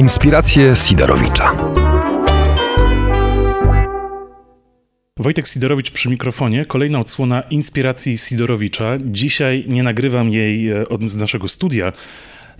Inspiracje Sidorowicza. Wojtek Sidorowicz przy mikrofonie. Kolejna odsłona inspiracji Sidorowicza. Dzisiaj nie nagrywam jej e, od, z naszego studia,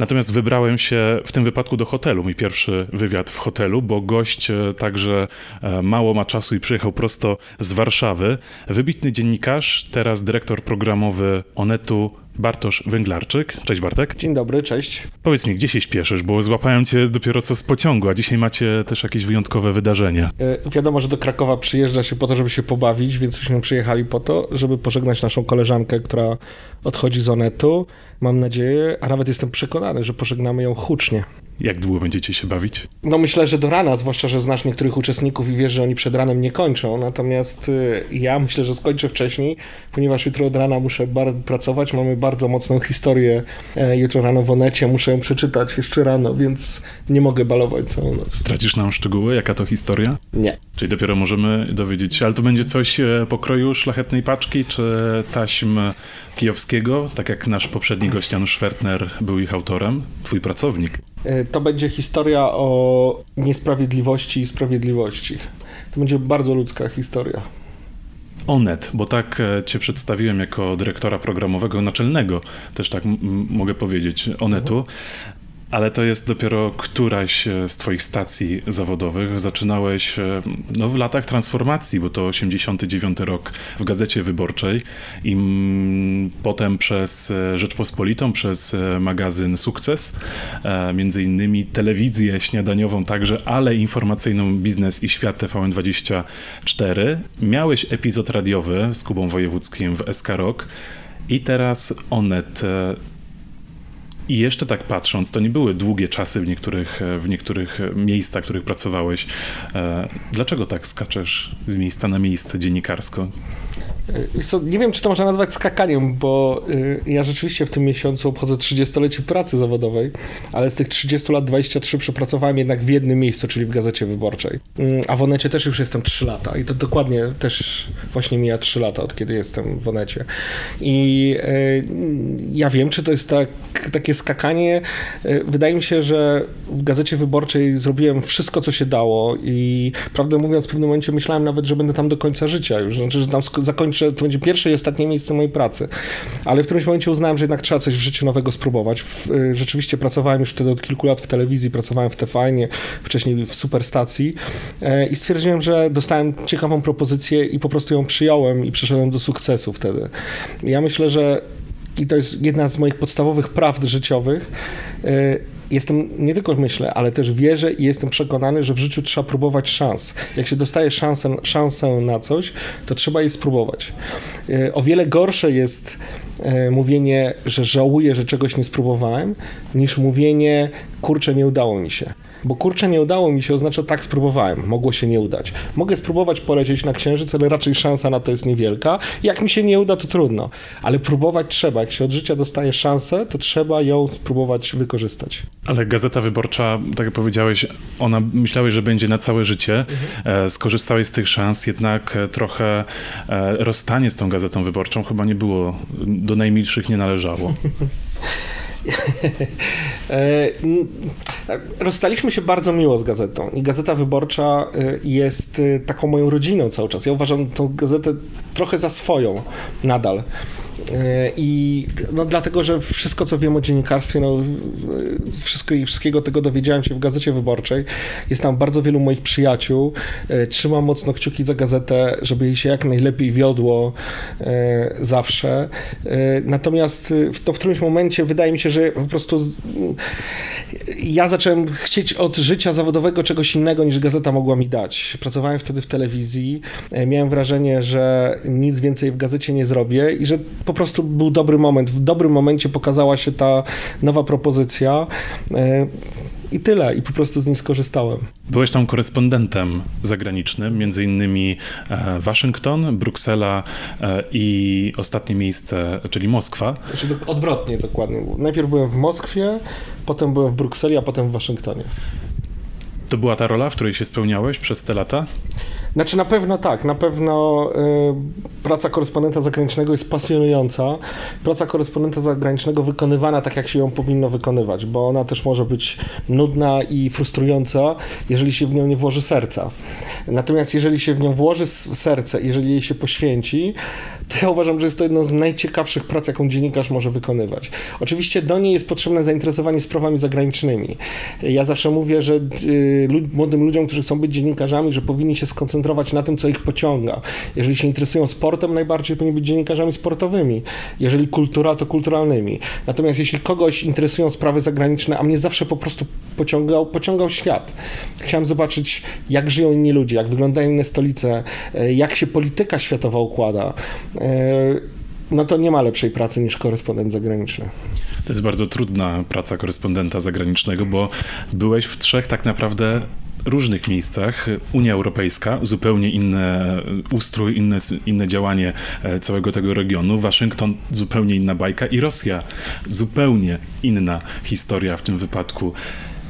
Natomiast wybrałem się w tym wypadku do hotelu, mój pierwszy wywiad w hotelu, bo gość e, także e, mało ma czasu i przyjechał prosto z Warszawy. Wybitny dziennikarz, teraz dyrektor programowy Onetu Bartosz Węglarczyk. Cześć Bartek. Dzień dobry, cześć. Powiedz mi, gdzie się śpieszysz, bo złapałem cię dopiero co z pociągu, a dzisiaj macie też jakieś wyjątkowe wydarzenie. E, wiadomo, że do Krakowa przyjeżdża się po to, żeby się pobawić, więc myśmy przyjechali po to, żeby pożegnać naszą koleżankę, która odchodzi z Onetu. Mam nadzieję, a nawet jestem przekonany, że pożegnamy ją hucznie. Jak długo będziecie się bawić? No myślę, że do rana, zwłaszcza, że znasz niektórych uczestników i wiesz, że oni przed ranem nie kończą. Natomiast y, ja myślę, że skończę wcześniej, ponieważ jutro od rana muszę pracować. Mamy bardzo mocną historię e, jutro rano w Onecie. Muszę ją przeczytać jeszcze rano, więc nie mogę balować całą noc. Stracisz nam szczegóły? Jaka to historia? Nie. Czyli dopiero możemy dowiedzieć się, ale to będzie coś e, pokroju szlachetnej paczki, czy taśm Kijowskiego, tak jak nasz poprzedni gość Janusz Schwertner był ich autorem, twój pracownik. E, to będzie historia o niesprawiedliwości i sprawiedliwości. To będzie bardzo ludzka historia. Onet, bo tak e, cię przedstawiłem jako dyrektora programowego naczelnego, też tak mogę powiedzieć, Onetu. Ale to jest dopiero któraś e, z Twoich stacji zawodowych. Zaczynałeś e, no, w latach transformacji, bo to 89 rok w Gazecie Wyborczej i potem przez e, Rzeczpospolitą, przez magazyn Sukces, między innymi telewizję śniadaniową także, ale informacyjną Biznes i Świat TVN24. Miałeś epizod radiowy z Kubą Wojewódzkim w SK Rock. I teraz Onet. I jeszcze tak patrząc, to nie były długie czasy w niektórych, w niektórych miejscach, w których pracowałeś. E, dlaczego tak skaczesz z miejsca na miejsce dziennikarsko? Nie wiem, czy to można nazwać skakaniem, bo y, ja rzeczywiście w tym miesiącu obchodzę 30-lecie pracy zawodowej, ale z tych 30 lat 23 przepracowałem jednak w jednym miejscu, czyli w Gazecie Wyborczej. Mm, a w Onecie też już jestem 3 lata i to dokładnie też właśnie mija 3 lata, od kiedy jestem w Onecie. I y, ja wiem, czy to jest tak, takie skakanie. Y, wydaje mi się, że w Gazecie Wyborczej zrobiłem wszystko, co się dało i prawdę mówiąc, w pewnym momencie myślałem nawet, że będę tam do końca życia już, znaczy, że tam zakończę że to będzie pierwsze i ostatnie miejsce mojej pracy. Ale w którymś momencie uznałem, że jednak trzeba coś w życiu nowego spróbować. Y, rzeczywiście pracowałem już wtedy od kilku lat w telewizji, pracowałem w TVN, wcześniej w Superstacji e, i stwierdziłem, że dostałem ciekawą propozycję i po prostu ją przyjąłem i przeszedłem do sukcesu wtedy. Ja myślę, że i to jest jedna z moich podstawowych prawd życiowych, e, jestem, nie tylko myślę, ale też wierzę i jestem przekonany, że w życiu trzeba próbować szans. Jak się dostaje szansę, szansę na coś, to trzeba jej spróbować. E, o wiele gorsze jest e, mówienie, że żałuję, że czegoś nie spróbowałem, niż mówienie, kurczę, nie udało mi się. Bo kurczę, nie udało mi się, oznacza tak spróbowałem, mogło się nie udać. Mogę spróbować polecieć na księżyc, ale raczej szansa na to jest niewielka. Jak mi się nie uda, to trudno. Ale próbować trzeba. Jak się od życia dostaje szansę, to trzeba ją spróbować wykorzystać. Ale Gazeta Wyborcza, tak jak powiedziałeś, ona myślałeś, że będzie na całe życie. Mhm. Skorzystałeś z tych szans, jednak e, trochę e, rozstanie z tą Gazetą Wyborczą chyba nie było, do najmilszych nie należało. Rozstaliśmy się bardzo miło z gazetą i Gazeta Wyborcza jest taką moją rodziną cały czas. Ja uważam tą gazetę trochę za swoją nadal. E, I no, dlatego, że wszystko, co wiem o dziennikarstwie, no, wszystko i wszystkiego tego dowiedziałem się w Gazecie Wyborczej. Jest tam bardzo wielu moich przyjaciół. E, trzymam mocno kciuki za gazetę, żeby jej się jak najlepiej wiodło e, zawsze. Natomiast w, to w którymś momencie wydaje mi się, że po prostu ja zacząłem chcieć od życia zawodowego czegoś innego niż gazeta mogła mi dać. Pracowałem wtedy w telewizji. Miałem wrażenie, że nic więcej w gazecie nie zrobię i że po prostu był dobry moment. W dobrym momencie pokazała się ta nowa propozycja. I tyle, i po prostu z niej skorzystałem. Byłeś tam korespondentem zagranicznym, między innymi e, Waszyngton, Bruksela e, i ostatnie miejsce, czyli Moskwa. Znaczy odwrotnie dokładnie. Najpierw byłem w Moskwie, potem byłem w Brukseli, a potem w Waszyngtonie. To była ta rola, w której się spełniałeś przez te lata? Znaczy na pewno tak, na pewno y, praca korespondenta zagranicznego jest pasjonująca. Praca korespondenta zagranicznego wykonywana tak, jak się ją powinno wykonywać, bo ona też może być nudna i frustrująca, jeżeli się w nią nie włoży serca. Natomiast jeżeli się w nią włoży serce, jeżeli jej się poświęci, to ja uważam, że jest to jedno z najciekawszych prac, jaką dziennikarz może wykonywać. Oczywiście do niej jest potrzebne zainteresowanie sprawami zagranicznymi. Ja zawsze mówię, że y, młodym ludziom, którzy chcą być dziennikarzami, że powinni się skoncentrować na tym, co ich pociąga. Jeżeli się interesują sportem, najbardziej powinni być dziennikarzami sportowymi. Jeżeli kultura, to kulturalnymi. Natomiast jeśli kogoś interesują sprawy zagraniczne, a mnie zawsze po prostu pociągał, pociągał świat. Chciałem zobaczyć, jak żyją inni ludzie, jak wyglądają inne stolice, y, jak się polityka światowa układa no to nie ma lepszej pracy niż korespondent zagraniczny. To jest bardzo trudna praca korespondenta zagranicznego, bo byłeś w trzech tak naprawdę różnych miejscach. Unia Europejska, zupełnie inny ustrój, inne, inne działanie e, całego tego regionu. Waszyngton, zupełnie inna bajka i Rosja, zupełnie inna historia w tym wypadku.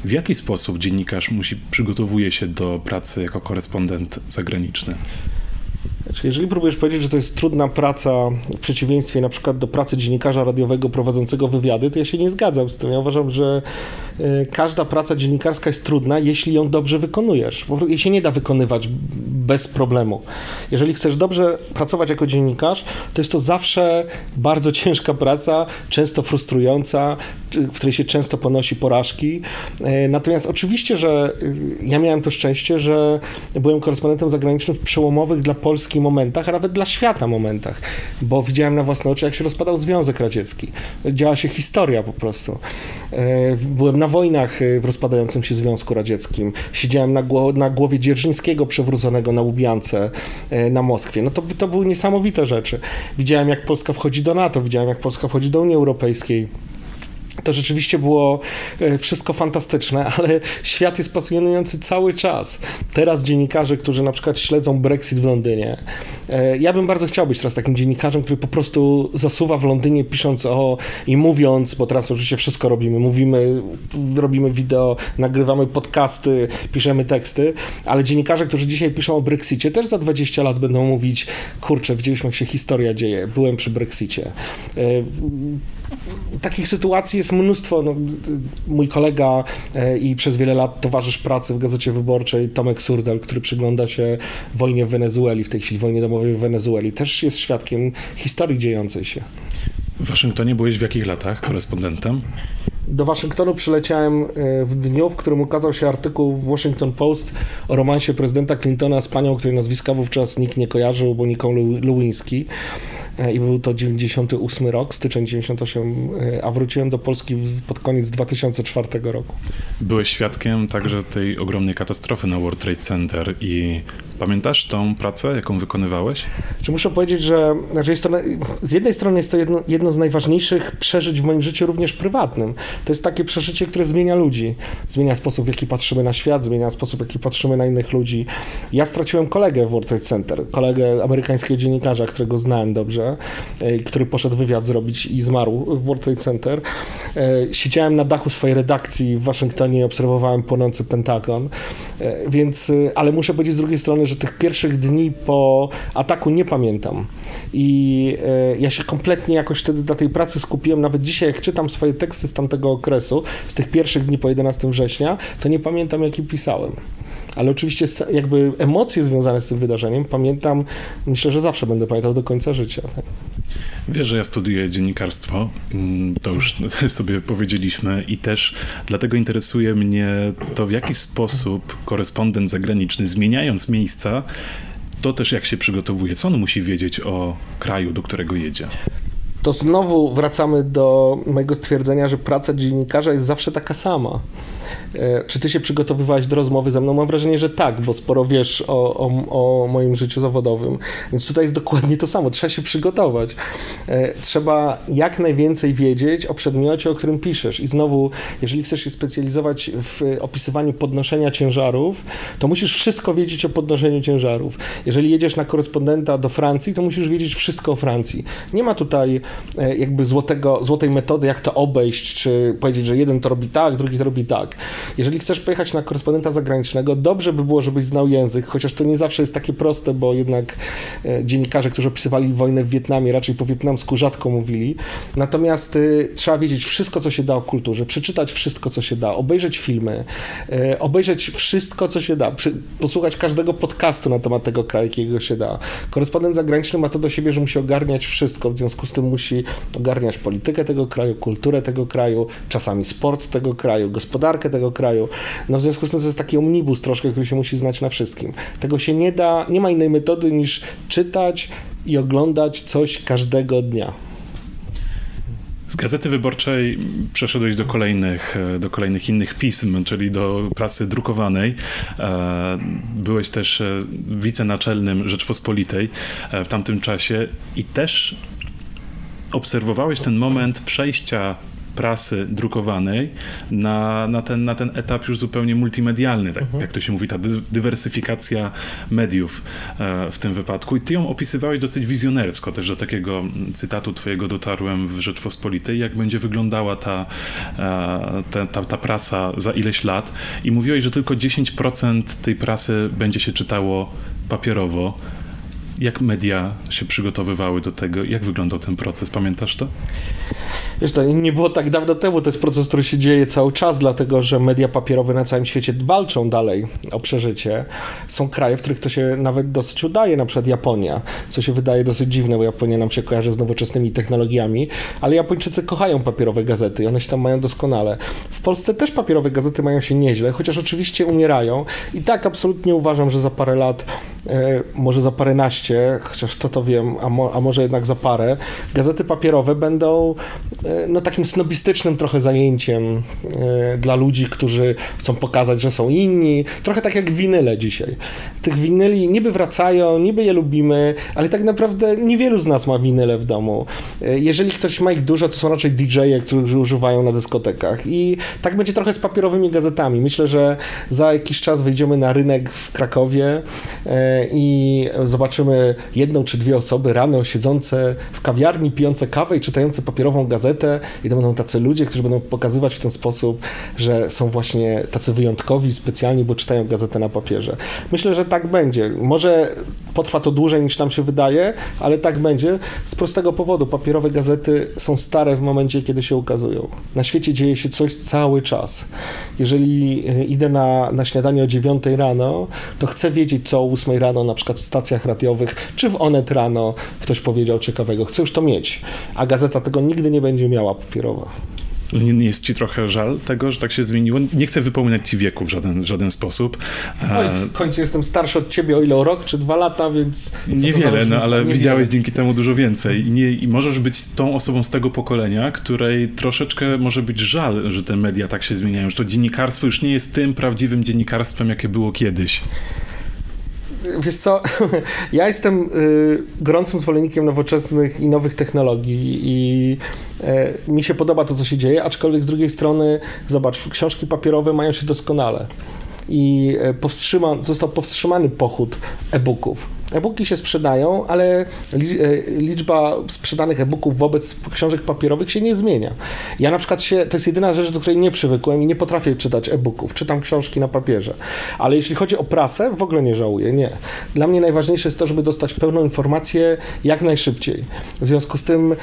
W jaki sposób dziennikarz musi przygotowuje się do pracy jako korespondent zagraniczny? Jeżeli próbujesz powiedzieć, że to jest trudna praca w przeciwieństwie na przykład do pracy dziennikarza radiowego prowadzącego wywiady, to ja się nie zgadzam z tym. Ja uważam, że e, każda praca dziennikarska jest trudna, jeśli ją dobrze wykonujesz. Jej się nie da wykonywać bez problemu. Jeżeli chcesz dobrze pracować jako dziennikarz, to jest to zawsze bardzo ciężka praca, często frustrująca, w której się często ponosi porażki. E, natomiast oczywiście, że e, ja miałem to szczęście, że byłem korespondentem zagranicznym w przełomowych dla Polski momentach, a nawet dla świata momentach, bo widziałem na własne oczy, jak się rozpadał Związek Radziecki. Działa się historia po prostu. E, byłem na wojnach w rozpadającym się Związku Radzieckim. Siedziałem na, na głowie Dzierżyńskiego przewróconego na Łubiance na Moskwie. No to, to były niesamowite rzeczy. Widziałem, jak Polska wchodzi do NATO, widziałem, jak Polska wchodzi do Unii Europejskiej. To rzeczywiście było e, wszystko fantastyczne, ale świat jest pasjonujący cały czas. Teraz dziennikarze, którzy na przykład śledzą Brexit w Londynie, e, ja bym bardzo chciał być teraz takim dziennikarzem, który po prostu zasuwa w Londynie pisząc o i mówiąc, bo teraz oczywiście wszystko robimy, mówimy, robimy wideo, nagrywamy podcasty, piszemy teksty, ale dziennikarze, którzy dzisiaj piszą o Brexicie, też za 20 lat będą mówić, kurczę, widzieliśmy jak się historia dzieje, byłem przy Brexicie. Takich sytuacji jest mnóstwo. No, mój kolega e, i przez wiele lat towarzysz pracy w Gazecie Wyborczej, Tomek Surdel, który przygląda się wojnie w Wenezueli, w tej chwili wojnie domowej w Wenezueli, też jest świadkiem historii dziejącej się. W Waszyngtonie byłeś w jakich latach korespondentem? Do Waszyngtonu przyleciałem e, w dniu, w którym ukazał się artykuł w Washington Post o romansie prezydenta Clintona z panią, której nazwiska wówczas nikt nie kojarzył, bo Niką Lewinsky. E, i był to 98 rok, styczeń 98, e, a wróciłem do Polski pod koniec 2004 roku. Byłeś świadkiem także tej ogromnej katastrofy na World Trade Center i pamiętasz tą pracę, jaką wykonywałeś? Czy muszę powiedzieć, że znaczy jest to, z jednej strony jest to jedno, jedno z najważniejszych przeżyć w moim życiu, również prywatnym. To jest takie przeżycie, które zmienia ludzi. Zmienia sposób, w jaki patrzymy na świat, zmienia sposób, w jaki patrzymy na innych ludzi. Ja straciłem kolegę w World Trade Center, kolegę amerykańskiego dziennikarza, którego znałem dobrze E, który poszedł wywiad zrobić i zmarł w World Trade Center. E, siedziałem na dachu swojej redakcji w Waszyngtonie i obserwowałem płonący Pentagon, e, więc, ale muszę powiedzieć z drugiej strony, że tych pierwszych dni po ataku nie pamiętam. I ja się kompletnie jakoś wtedy na tej pracy skupiłem. Nawet dzisiaj, jak czytam swoje teksty z tamtego okresu, z tych pierwszych dni po 11 września, to nie pamiętam, jaki pisałem ale oczywiście jakby emocje związane z tym wydarzeniem pamiętam, myślę, że zawsze będę pamiętał do końca życia. Tak? Wiesz, że ja studiuję dziennikarstwo, mm, to już sobie powiedzieliśmy i też dlatego interesuje mnie to, w jaki sposób korespondent zagraniczny, zmieniając miejsca, to też jak się przygotowuje, co on musi wiedzieć o kraju, do którego jedzie to znowu wracamy do mojego stwierdzenia, że praca dziennikarza jest zawsze taka sama. E, czy ty się przygotowywałeś do rozmowy ze mną? Mam wrażenie, że tak, bo sporo wiesz o, o, o moim życiu zawodowym. Więc tutaj jest dokładnie to samo. Trzeba się przygotować. E, trzeba jak najwięcej wiedzieć o przedmiocie, o którym piszesz. I znowu, jeżeli chcesz się specjalizować w opisywaniu podnoszenia ciężarów, to musisz wszystko wiedzieć o podnoszeniu ciężarów. Jeżeli jedziesz na korespondenta do Francji, to musisz wiedzieć wszystko o Francji. Nie ma tutaj jakby złotego, złotej metody, jak to obejść, czy powiedzieć, że jeden to robi tak, drugi to robi tak. Jeżeli chcesz pojechać na korespondenta zagranicznego, dobrze by było, żebyś znał język, chociaż to nie zawsze jest takie proste, bo jednak e, dziennikarze, którzy opisywali wojnę w Wietnamie, raczej po wietnamsku rzadko mówili. Natomiast y, trzeba wiedzieć wszystko, co się da o kulturze, przeczytać wszystko, co się da, obejrzeć filmy, obejrzeć wszystko, co się da, posłuchać każdego podcastu na temat tego kraju, jakiego się da. Korespondent zagraniczny ma to do siebie, że musi ogarniać wszystko, w związku z tym musi ogarniać politykę tego kraju, kulturę tego kraju, czasami sport tego kraju, gospodarkę tego kraju. No w związku z tym to jest taki omnibus troszkę, który się musi znać na wszystkim. Tego się nie da, nie ma innej metody niż czytać i oglądać coś każdego dnia. Z Gazety Wyborczej przeszedłeś do kolejnych, do kolejnych innych pism, czyli do prasy drukowanej. E, byłeś też e, wicenaczelnym Rzeczpospolitej e, w tamtym czasie i też obserwowałeś ten moment przejścia prasy drukowanej na, na, ten, na ten etap już zupełnie multimedialny, tak, mhm. jak to się mówi, ta dywersyfikacja mediów e, w tym wypadku. I ty ją opisywałeś dosyć wizjonersko, też do takiego cytatu twojego dotarłem w Rzeczpospolitej, jak będzie wyglądała ta, e, ta, ta, ta prasa za ileś lat. I mówiłeś, że tylko 10% tej prasy będzie się czytało papierowo. Jak media się przygotowywały do tego? Jak wyglądał ten proces? Pamiętasz to? Wiesz, to nie było tak dawno temu, to jest proces, który się dzieje cały czas, dlatego że media papierowe na całym świecie walczą dalej o przeżycie. Są kraje, w których to się nawet dosyć udaje, na przykład Japonia, co się wydaje dosyć dziwne, bo Japonia nam się kojarzy z nowoczesnymi technologiami, ale Japończycy kochają papierowe gazety i one się tam mają doskonale. W Polsce też papierowe gazety mają się nieźle, chociaż oczywiście umierają i tak absolutnie uważam, że za parę lat, e, może za paręnaście, chociaż to to wiem, a, mo, a może jednak za parę, gazety papierowe będą E, no, takim snobistycznym trochę zajęciem e, dla ludzi, którzy chcą pokazać, że są inni. Trochę tak jak winyle dzisiaj. Tych winyli niby wracają, niby je lubimy, ale tak naprawdę niewielu z nas ma winyle w domu. E, jeżeli ktoś ma ich dużo, to są raczej DJ-e, którzy używają na dyskotekach. I tak będzie trochę z papierowymi gazetami. Myślę, że za jakiś czas wyjdziemy na rynek w Krakowie i zobaczymy jedną czy dwie osoby rano siedzące w kawiarni, pijące kawę i czytające papierową gazetę i to będą tacy ludzie, którzy będą pokazywać w ten sposób, że są właśnie tacy wyjątkowi, specjalni, bo czytają gazetę na papierze. Myślę, że tak będzie. Może potrwa to dłużej niż nam się wydaje, ale tak będzie z prostego powodu. Papierowe gazety są stare w momencie, kiedy się ukazują. Na świecie dzieje się coś cały czas. Jeżeli e, idę na, na śniadanie o 9 rano, to chcę wiedzieć, co o 8 rano na przykład w stacjach radiowych, czy w Onet rano ktoś powiedział ciekawego. Chcę już to mieć, a gazeta tego nigdy nie będzie miała papierowa. Nie, nie, jest ci trochę żal tego, że tak się zmieniło? Nie chcę wypominać ci wieku w żaden, żaden sposób. Oj, w końcu jestem starszy od ciebie o ile o rok czy dwa lata, więc... Niewiele, no ale Niewiele. widziałeś dzięki temu dużo więcej. I, nie, I możesz być tą osobą z tego pokolenia, której troszeczkę może być żal, że te media tak się zmieniają, że to dziennikarstwo już nie jest tym prawdziwym dziennikarstwem, jakie było kiedyś wiesz co, ja jestem y, gorącym zwolennikiem nowoczesnych i nowych technologii i y, mi się podoba to, co się dzieje, aczkolwiek z drugiej strony, zobacz, książki papierowe mają się doskonale i e, powstrzyma, został powstrzymany pochód e-booków. E-booki się sprzedają, ale e, liczba sprzedanych e-booków wobec książek papierowych się nie zmienia. Ja na przykład się, to jest jedyna rzecz, do której nie przywykłem i nie potrafię czytać e-booków. Czytam książki na papierze. Ale jeśli chodzi o prasę, w ogóle nie żałuję, nie. Dla mnie najważniejsze jest to, żeby dostać pełną informację jak najszybciej. W związku z tym e,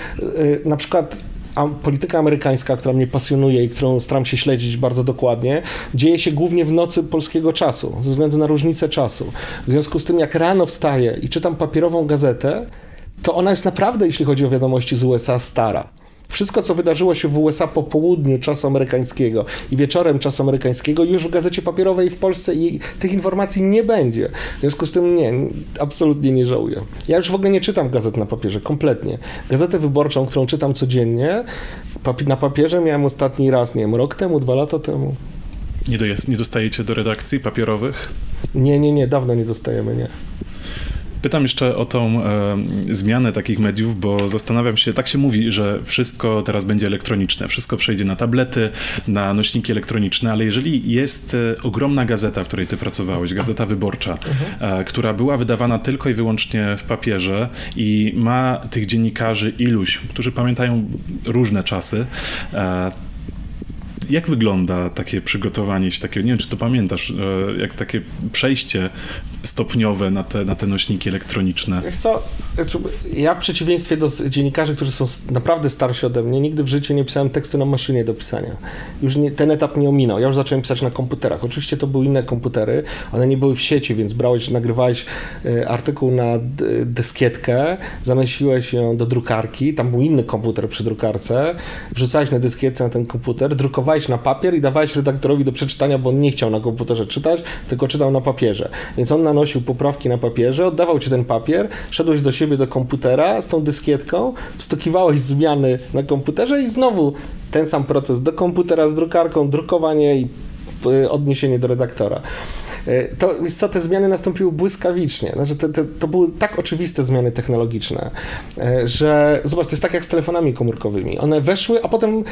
na przykład polityka amerykańska, która mnie pasjonuje i którą staram się śledzić bardzo dokładnie, dzieje się głównie w nocy polskiego czasu, ze względu na różnicę czasu. W związku z tym, jak rano wstaję i czytam papierową gazetę, to ona jest naprawdę, jeśli chodzi o wiadomości z USA, stara. Wszystko, co wydarzyło się w USA po południu czasu amerykańskiego i wieczorem czasu amerykańskiego, już w gazecie papierowej w Polsce i tych informacji nie będzie. W związku z tym nie, absolutnie nie żałuję. Ja już w ogóle nie czytam gazet na papierze, kompletnie. Gazetę wyborczą, którą czytam codziennie, na papierze miałem ostatni raz, nie wiem, rok temu, dwa lata temu. Nie, do, nie dostajecie do redakcji papierowych? Nie, nie, nie, dawno nie dostajemy, nie. Pytam jeszcze o tą e, zmianę takich mediów, bo zastanawiam się, tak się mówi, że wszystko teraz będzie elektroniczne, wszystko przejdzie na tablety, na nośniki elektroniczne, ale jeżeli jest e, ogromna gazeta, w której ty pracowałeś, Gazeta Wyborcza, e, która była wydawana tylko i wyłącznie w papierze i ma tych dziennikarzy iluś, którzy pamiętają różne czasy, e, jak wygląda takie przygotowanie się, takie, nie wiem, czy to pamiętasz, e, jak takie przejście stopniowe na te, na te nośniki elektroniczne? Co, znaczy, ja w przeciwieństwie do dziennikarzy, którzy są naprawdę starsi ode mnie, nigdy w życiu nie pisałem tekstu na maszynie do pisania. Już nie, ten etap nie ominął. Ja już zacząłem pisać na komputerach. Oczywiście to były inne komputery, one nie były w sieci, więc brałeś, nagrywałeś e, artykuł na dyskietkę, zanosiłeś ją do drukarki, tam był inny komputer przy drukarce, wrzucałeś na dyskietce na ten komputer, drukowałeś na papier i dawałeś redaktorowi do przeczytania, bo on nie chciał na komputerze czytać, tylko czytał na papierze. Więc on nanosił poprawki na papierze, oddawał ci ten papier, szedłeś do siebie do komputera z tą dyskietką, wstukiwałeś zmiany na komputerze i znowu ten sam proces do komputera z drukarką, drukowanie i y, odniesienie do redaktora. Y, to, co, te zmiany nastąpiły błyskawicznie. Znaczy, to, to, to, były tak oczywiste zmiany technologiczne, y, że zobacz, to jest tak jak z telefonami komórkowymi. One weszły, a potem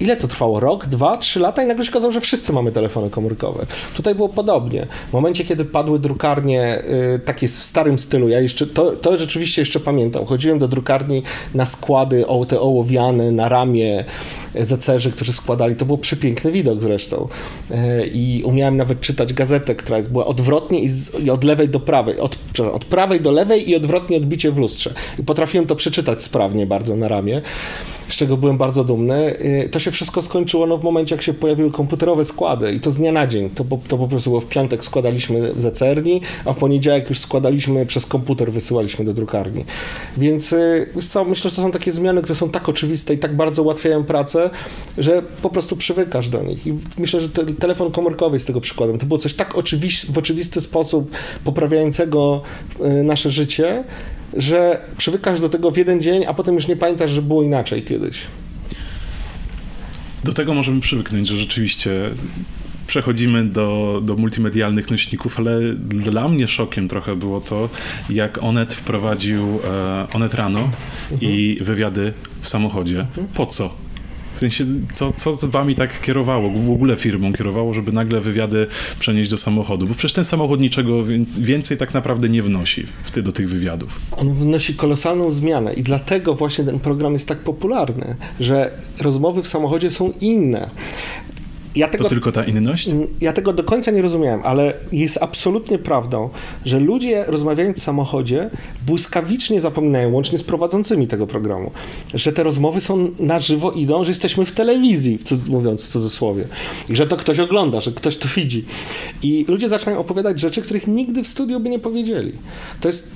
ile to trwało? Rok, dwa, trzy lata i nagle się okazało, że wszyscy mamy telefony komórkowe. Tutaj było podobnie. W momencie, kiedy padły drukarnie y, takie w starym stylu, ja jeszcze, to, to rzeczywiście jeszcze pamiętam. Chodziłem do drukarni na składy o, te ołowiane, na ramię, zecerzy, którzy składali. To był przepiękny widok zresztą. Y, I umiałem nawet czytać gazetę, która jest, była odwrotnie i, z, i od lewej do prawej, od, od prawej do lewej i odwrotnie odbicie w lustrze. I potrafiłem to przeczytać sprawnie bardzo na ramię z czego byłem bardzo dumny. Y, to się wszystko skończyło no, w momencie, jak się pojawiły komputerowe składy i to z dnia na dzień. To, to po prostu było w piątek składaliśmy w zecerni, a w poniedziałek już składaliśmy przez komputer, wysyłaliśmy do drukarni. Więc y, co, myślę, że to są takie zmiany, które są tak oczywiste i tak bardzo ułatwiają pracę, że po prostu przywykać do nich. I myślę, że te, telefon komórkowy jest tego przykładem. To było coś tak oczywi- w oczywisty sposób poprawiającego y, nasze życie, że przywykasz do tego w jeden dzień, a potem już nie pamiętasz, że było inaczej kiedyś. Do tego możemy przywyknąć, że rzeczywiście przechodzimy do, do multimedialnych nośników, ale dla mnie szokiem trochę było to, jak Onet wprowadził e, Onet rano mhm. i wywiady w samochodzie. Mhm. Po co? W sensie, co, co wami tak kierowało, w ogóle firmą kierowało, żeby nagle wywiady przenieść do samochodu? Bo przecież ten samochód niczego więcej tak naprawdę nie wnosi ty, do tych wywiadów. On wnosi kolosalną zmianę i dlatego właśnie ten program jest tak popularny, że rozmowy w samochodzie są inne. Ja tego, to tylko ta inność? Mm, ja tego do końca nie rozumiałem, ale jest absolutnie prawdą, że ludzie rozmawiając w samochodzie błyskawicznie zapominają, łącznie z prowadzącymi tego programu, że te rozmowy są na żywo idą, że jesteśmy w telewizji, w mówiąc w cudzysłowie, i że to ktoś ogląda, że ktoś to widzi. I ludzie zaczynają opowiadać rzeczy, których nigdy w studiu by nie powiedzieli. To jest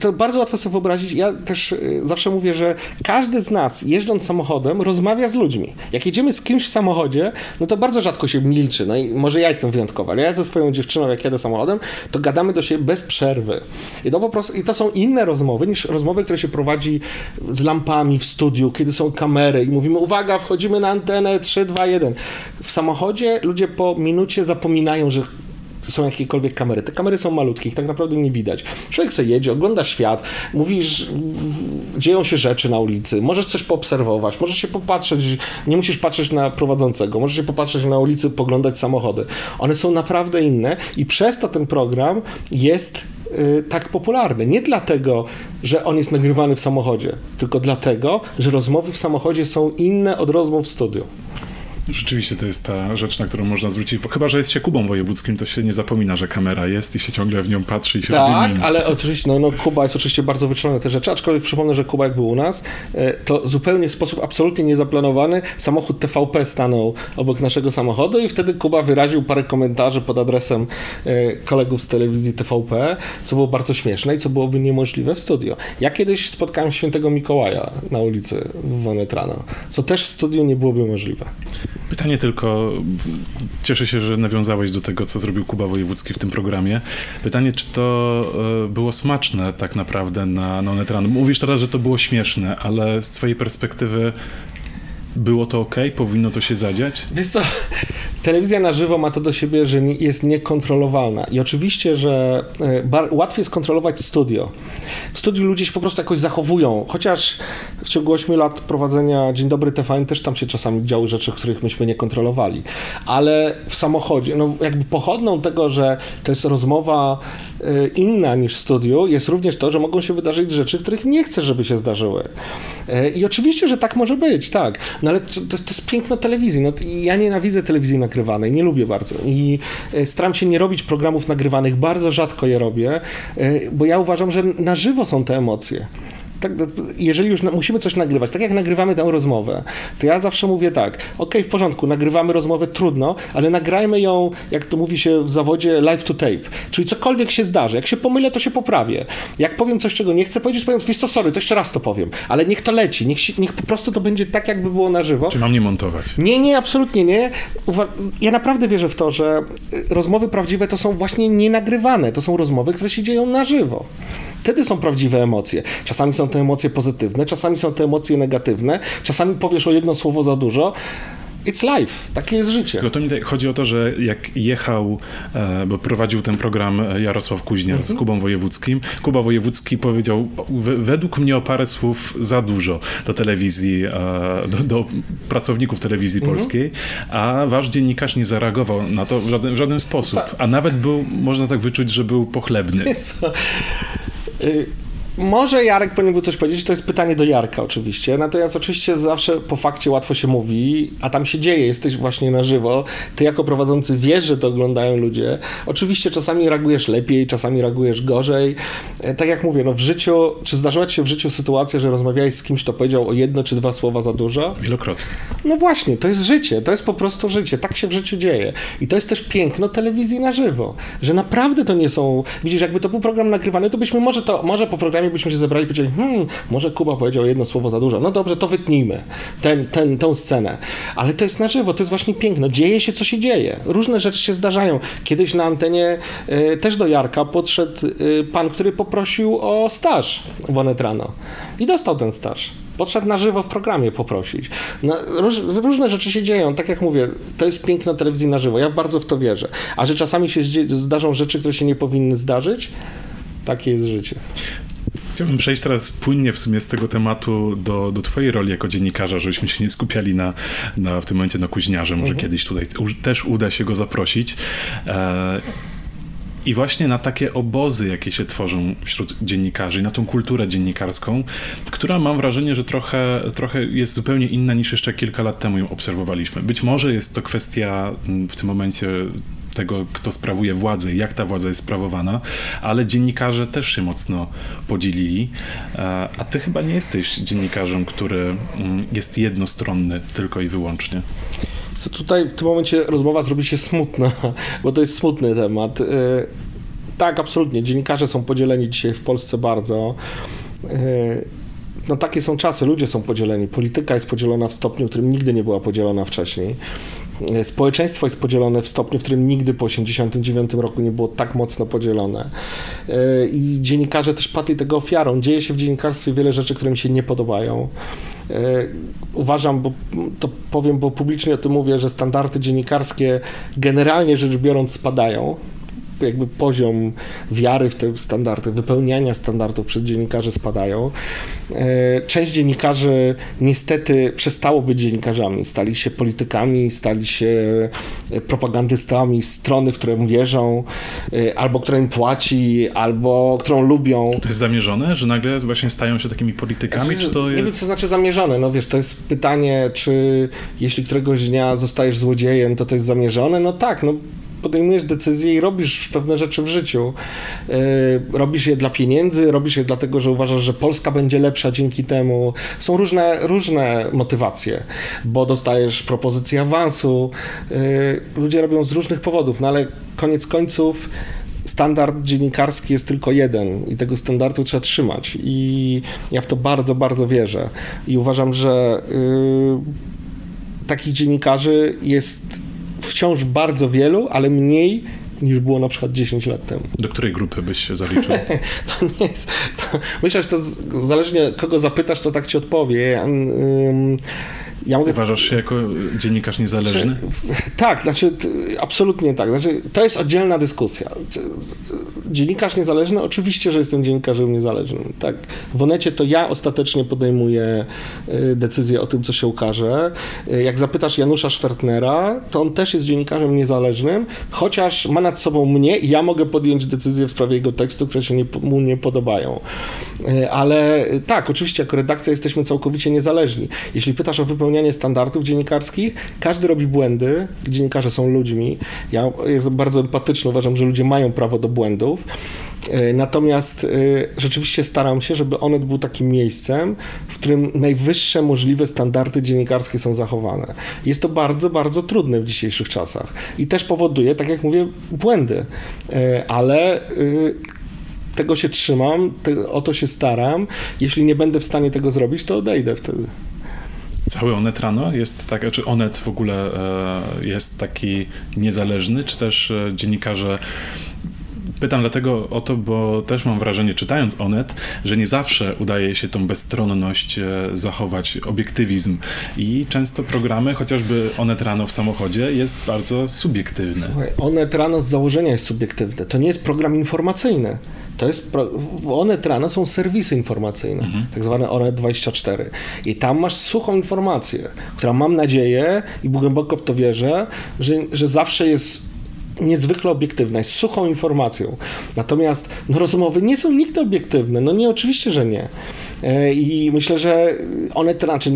to bardzo łatwo sobie wyobrazić. Ja też y, zawsze mówię, że każdy z nas jeżdżąc samochodem rozmawia z ludźmi. Jak jedziemy z kimś w samochodzie, no to bardzo rzadko się milczy. No i może ja jestem wyjątkowy, ale ja ze swoją dziewczyną, jak jadę samochodem, to gadamy do siebie bez przerwy. I to, po prostu, I to są inne rozmowy niż rozmowy, które się prowadzi z lampami w studiu, kiedy są kamery i mówimy, uwaga, wchodzimy na antenę 3, 2, 1. W samochodzie ludzie po minucie zapominają, że są jakiekolwiek kamery. Te kamery są malutkie, ich tak naprawdę nie widać. Człowiek sobie jedzie, ogląda świat, mówisz, dzieją się rzeczy na ulicy, możesz coś poobserwować, możesz się popatrzeć, nie musisz patrzeć na prowadzącego, możesz się popatrzeć na ulicy, poglądać samochody. One są naprawdę inne i przez to ten program jest y, tak popularny. Nie dlatego, że on jest nagrywany w samochodzie, tylko dlatego, że rozmowy w samochodzie są inne od rozmów w studiu. Rzeczywiście to jest ta rzecz, na którą można zwrócić. Chyba, że jest się Kubą wojewódzkim, to się nie zapomina, że kamera jest i się ciągle w nią patrzy i się tak, robi ale oczywiście, no, no, Kuba jest oczywiście bardzo wyczulony te rzeczy, aczkolwiek przypomnę, że Kuba jak był u nas, e, to zupełnie w sposób absolutnie niezaplanowany samochód TVP stanął obok naszego samochodu i wtedy Kuba wyraził parę komentarzy pod adresem e, kolegów z telewizji TVP, co było bardzo śmieszne i co byłoby niemożliwe w studio. Ja kiedyś spotkałem świętego Mikołaja na ulicy w Wonetrano, co też w studiu nie byłoby możliwe. Pytanie tylko, cieszę się, że nawiązałeś do tego, co zrobił Kuba Wojewódzki w tym programie. Pytanie, czy to e, było smaczne tak naprawdę na, na Netran? Mówisz teraz, że to było śmieszne, ale z twojej perspektywy było to ok? Powinno to się zadziać? Wiesz co, telewizja na żywo ma to do siebie, że jest niekontrolowalna. I oczywiście, że e, łatwiej jest kontrolować studio. W studiu ludzie się po prostu jakoś zachowują, chociaż w ciągu 8 lat prowadzenia Dzień Dobry TVN też tam się czasami działy rzeczy, których myśmy nie kontrolowali. Ale w samochodzie, no jakby pochodną tego, że to jest rozmowa inna niż w jest również to, że mogą się wydarzyć rzeczy, których nie chcę, żeby się zdarzyły. E, I oczywiście, że tak może być, tak. No ale to, to jest piękno telewizji. No, ja nienawidzę telewizji nagrywanej, nie lubię bardzo. I e, staram się nie robić programów nagrywanych, bardzo rzadko je robię, e, bo ja uważam, że na żywo są te emocje tak, jeżeli już musimy coś nagrywać, tak jak nagrywamy tę rozmowę, to ja zawsze mówię tak, ok, w porządku, nagrywamy rozmowę, trudno, ale nagrajmy ją, jak to mówi się w zawodzie, live to tape, czyli cokolwiek się zdarzy, jak się pomylę, to się poprawię. Jak powiem coś, czego nie chcę powiedzieć, powiem, wiesz co, sorry, to jeszcze raz to powiem, ale niech to leci, niech, niech po prostu to będzie tak, jakby było na żywo. Czy mam nie montować? Nie, nie, absolutnie nie. Ja naprawdę wierzę w to, że rozmowy prawdziwe to są właśnie nienagrywane, to są rozmowy, które się dzieją na żywo. Wtedy są prawdziwe emocje. Czasami są te emocje pozytywne, czasami są te emocje negatywne, czasami powiesz o jedno słowo za dużo. It's life, takie jest życie. Tylko to mi chodzi o to, że jak jechał, e, bo prowadził ten program Jarosław Kuźniar mhm. z Kubą Wojewódzkim, Kuba Wojewódzki powiedział według mnie o parę słów za dużo do telewizji, do, do pracowników telewizji mhm. polskiej, a wasz dziennikarz nie zareagował na to w żaden, w żaden sposób, a nawet był, można tak wyczuć, że był pochlebny. Y, może Jarek powinien był coś powiedzieć, to jest pytanie do Jarka oczywiście, natomiast oczywiście zawsze po fakcie łatwo się mówi, a tam się dzieje, jesteś właśnie na żywo, ty jako prowadzący wiesz, że to oglądają ludzie. Oczywiście czasami reagujesz lepiej, czasami reagujesz gorzej. E, tak jak mówię, no w życiu, czy zdarzyła ci się w życiu sytuacja, że rozmawiałeś z kimś, to powiedział o jedno czy dwa słowa za dużo? Wielokrotnie. No właśnie, to jest życie, to jest po prostu życie, tak się w życiu dzieje. I to jest też piękno telewizji na żywo, że naprawdę to nie są, widzisz, jakby to był program nagrywany, to byśmy może to, może po programie byśmy się zebrali i powiedzieli, hmm, może Kuba powiedział jedno słowo za dużo. No dobrze, to wytnijmy ten, ten, tę scenę. Ale to jest na żywo, to jest właśnie piękno. Dzieje się, co się dzieje. Różne rzeczy się zdarzają. Kiedyś na antenie y, też do Jarka podszedł y, pan, który poprosił o staż w Onetrano. I dostał ten staż podszedł na żywo w programie poprosić. No, róż, różne rzeczy się dzieją, tak jak mówię, to jest piękno telewizji na żywo, ja bardzo w to wierzę. A że czasami się zdarzą rzeczy, które się nie powinny zdarzyć, takie jest życie. Chciałbym przejść teraz płynnie w sumie z tego tematu do, do twojej roli jako dziennikarza, żebyśmy się nie skupiali na, na w tym momencie na kuźniarze. Może mhm. kiedyś tutaj też uda się go zaprosić. E, i właśnie na takie obozy, jakie się tworzą wśród dziennikarzy, na tą kulturę dziennikarską, która mam wrażenie, że trochę, trochę jest zupełnie inna niż jeszcze kilka lat temu ją obserwowaliśmy. Być może jest to kwestia mm, w tym momencie tego, kto sprawuje władzę i jak ta władza jest sprawowana, ale dziennikarze też się mocno podzielili. E, a ty chyba nie jesteś dziennikarzem, który mm, jest jednostronny tylko i wyłącznie. Co tutaj w tym momencie rozmowa zrobi się smutna, bo to jest smutny temat. E, tak, absolutnie. Dziennikarze są podzieleni dzisiaj w Polsce bardzo. E, no takie są czasy, ludzie są podzieleni. Polityka jest podzielona w stopniu, w którym nigdy nie była podzielona wcześniej. E, społeczeństwo jest podzielone w stopniu, w którym nigdy po 1989 roku nie było tak mocno podzielone. E, I dziennikarze też padli tego ofiarą. Dzieje się w dziennikarstwie wiele rzeczy, które mi się nie podobają. E, uważam, bo to powiem, bo publicznie o tym mówię, że standardy dziennikarskie generalnie rzecz biorąc spadają jakby poziom wiary w te standardy, wypełniania standardów przez dziennikarzy spadają. E, część dziennikarzy niestety przestało być dziennikarzami, stali się politykami, stali się propagandystami strony, w które wierzą, e, albo która im płaci, albo którą lubią. To jest zamierzone, że nagle właśnie stają się takimi politykami, znaczy, czy to jest... Nie wiem, co znaczy zamierzone, no wiesz, to jest pytanie, czy jeśli któregoś dnia zostajesz złodziejem, to to jest zamierzone? No tak, no podejmujesz decyzje i robisz pewne rzeczy w życiu. E, robisz je dla pieniędzy, robisz je dlatego, że uważasz, że Polska będzie lepsza dzięki temu. Są różne, różne motywacje, bo dostajesz propozycję awansu. E, ludzie robią z różnych powodów, no ale koniec końców standard dziennikarski jest tylko jeden i tego standardu trzeba trzymać. I ja w to bardzo, bardzo wierzę. I uważam, że yy, takich dziennikarzy jest wciąż bardzo wielu, ale mniej niż było na przykład 10 lat temu. Do której grupy byś się zaliczył? to nie jest... To, myślę, że to zależnie kogo zapytasz, to tak ci odpowie. Ja mogę... Uważasz się jako dziennikarz niezależny? Znaczy, tak, znaczy absolutnie tak. Znaczy, to jest oddzielna dyskusja. Dziennikarz niezależny, oczywiście, że jestem dziennikarzem niezależnym. Tak. W Onecie to ja ostatecznie podejmuję y, decyzję o tym, co się ukaże. Y, jak zapytasz Janusza Schwertnera, to on też jest dziennikarzem niezależnym, chociaż ma nad sobą mnie i ja mogę podjąć decyzję w sprawie jego tekstu, które się nie, mu nie podobają. Y, ale tak, oczywiście, jako redakcja jesteśmy całkowicie niezależni. Jeśli pytasz o wypełnianie standardów dziennikarskich, każdy robi błędy. Dziennikarze są ludźmi. Ja jestem bardzo empatyczny, uważam, że ludzie mają prawo do błędów. E, natomiast e, rzeczywiście staram się, żeby Onet był takim miejscem, w którym najwyższe możliwe standardy dziennikarskie są zachowane. Jest to bardzo, bardzo trudne w dzisiejszych czasach i też powoduje, tak jak mówię, błędy, e, ale tego się trzymam, o to się staram. Jeśli nie będę w stanie tego zrobić, to odejdę wtedy. Cały Onet rano jest tak, czy Onet w ogóle jest taki niezależny, czy też dziennikarze Pytam dlatego o to, bo też mam wrażenie, czytając Onet, że nie zawsze udaje się tą bezstronność e, zachować, obiektywizm. I często programy, chociażby Onet rano w samochodzie, jest bardzo subiektywne. Słuchaj, Onet rano z założenia jest subiektywne. To nie jest program informacyjny. To jest, Onet rano są serwisy informacyjne, mhm. tak zwane Onet24. I tam masz suchą informację, która mam nadzieję i głęboko w to wierzę, że, że zawsze jest niezwykle obiektywna, jest suchą informacją. Natomiast no, rozmowy nie są nigdy obiektywne. No nie, oczywiście, że nie. E, I myślę, że one znaczy,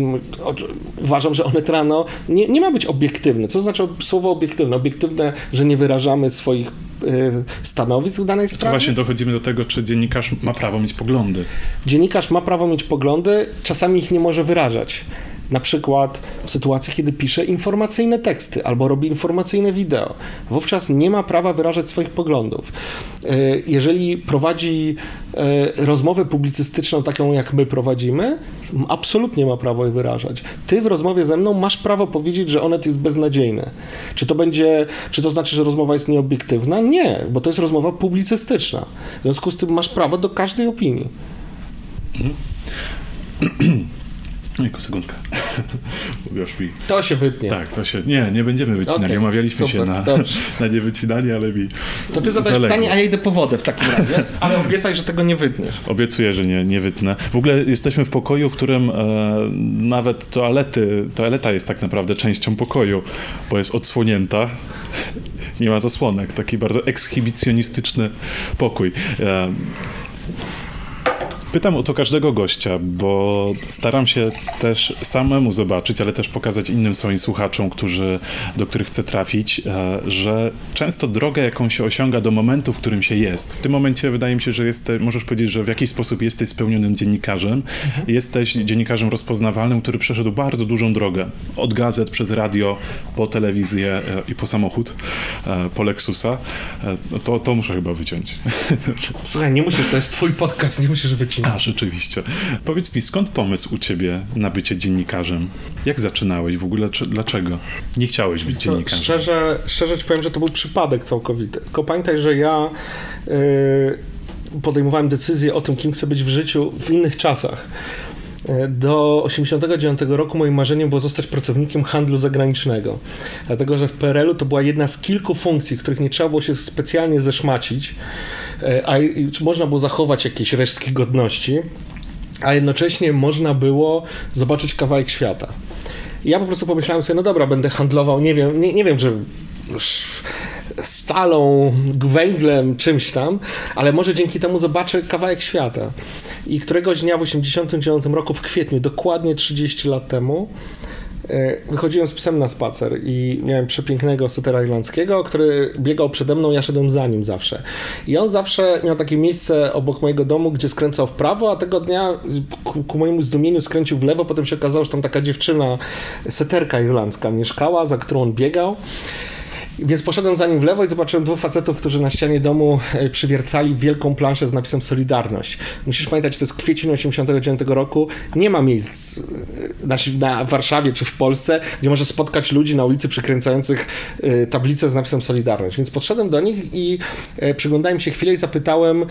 uważam, że one rano nie, nie ma być obiektywne. Co znaczy słowo obiektywne? Obiektywne, że nie wyrażamy swoich stanowisk w danej sprawie. To właśnie dochodzimy do tego, czy dziennikarz ma prawo mieć poglądy. Dziennikarz ma prawo mieć poglądy, czasami ich nie może wyrażać. Na przykład w sytuacji, kiedy pisze informacyjne teksty albo robi informacyjne wideo. Wówczas nie ma prawa wyrażać swoich poglądów. E, jeżeli prowadzi e, rozmowę publicystyczną taką, jak my prowadzimy, absolutnie ma prawo je wyrażać. Ty w rozmowie ze mną masz prawo powiedzieć, że onet jest beznadziejny. Czy to będzie, czy to znaczy, że rozmowa jest nieobiektywna? Nie, bo to jest rozmowa publicystyczna. W związku z tym masz prawo do każdej opinii. I sekundkę. Już mi. To się wytnie. Tak, to się. Nie, nie będziemy wycinali. Okay, Umawialiśmy się na, na niewycinanie, ale mi. To ty zadajesz pytanie, a ja idę po wodę w takim razie. Ale obiecaj, że tego nie wytniesz. Obiecuję, że nie, nie wytnę. W ogóle jesteśmy w pokoju, w którym e, nawet toalety, toaleta jest tak naprawdę częścią pokoju, bo jest odsłonięta. Nie ma zasłonek. Taki bardzo ekshibicjonistyczny pokój. E, Pytam o to każdego gościa, bo staram się też samemu zobaczyć, ale też pokazać innym swoim słuchaczom, którzy, do których chcę trafić, e, że często drogę, jaką się osiąga do momentu, w którym się jest. W tym momencie wydaje mi się, że jesteś, możesz powiedzieć, że w jakiś sposób jesteś spełnionym dziennikarzem. Mhm. Jesteś dziennikarzem rozpoznawalnym, który przeszedł bardzo dużą drogę. Od gazet, przez radio, po telewizję e, i po samochód, e, po Lexusa. No to, to muszę chyba wyciąć. Słuchaj, nie musisz, to jest twój podcast, nie musisz wycinać. A, rzeczywiście. Powiedz mi, skąd pomysł u ciebie na bycie dziennikarzem? Jak zaczynałeś w ogóle? Dlaczego nie chciałeś być dziennikarzem? Szczerze, szczerze ci powiem, że to był przypadek całkowity. Tylko pamiętaj, że ja yy, podejmowałem decyzję o tym, kim chcę być w życiu w innych czasach. Y, do 1989 roku moim marzeniem było zostać pracownikiem handlu zagranicznego. Dlatego, że w PRL-u to była jedna z kilku funkcji, których nie trzeba było się specjalnie zeszmacić. E, a można było zachować jakieś resztki godności, a jednocześnie można było zobaczyć kawałek świata. ja po prostu pomyślałem sobie, no dobra, będę handlował, nie wiem, nie, nie wiem, czy stalą, węglem, czymś tam, ale może dzięki temu zobaczę kawałek świata. I któregoś dnia w 1989 roku, w kwietniu, dokładnie 30 lat temu, wychodziłem z psem na spacer i miałem przepięknego setera irlandzkiego, który biegał przede mną, ja szedłem za nim zawsze. I on zawsze miał takie miejsce obok mojego domu, gdzie skręcał w prawo, a tego dnia ku, ku mojemu zdumieniu skręcił w lewo, potem się okazało, że tam taka dziewczyna, seterka irlandzka mieszkała, za którą on biegał. Więc poszedłem za nim w lewo i zobaczyłem dwóch facetów, którzy na ścianie domu e, przywiercali wielką planszę z napisem Solidarność. Musisz pamiętać, to jest kwiecień 89 roku. Nie ma miejsc e, na, na Warszawie czy w Polsce, gdzie możesz spotkać ludzi na ulicy przykręcających e, tablicę z napisem Solidarność. Więc podszedłem do nich i przyglądałem się chwilę i zapytałem,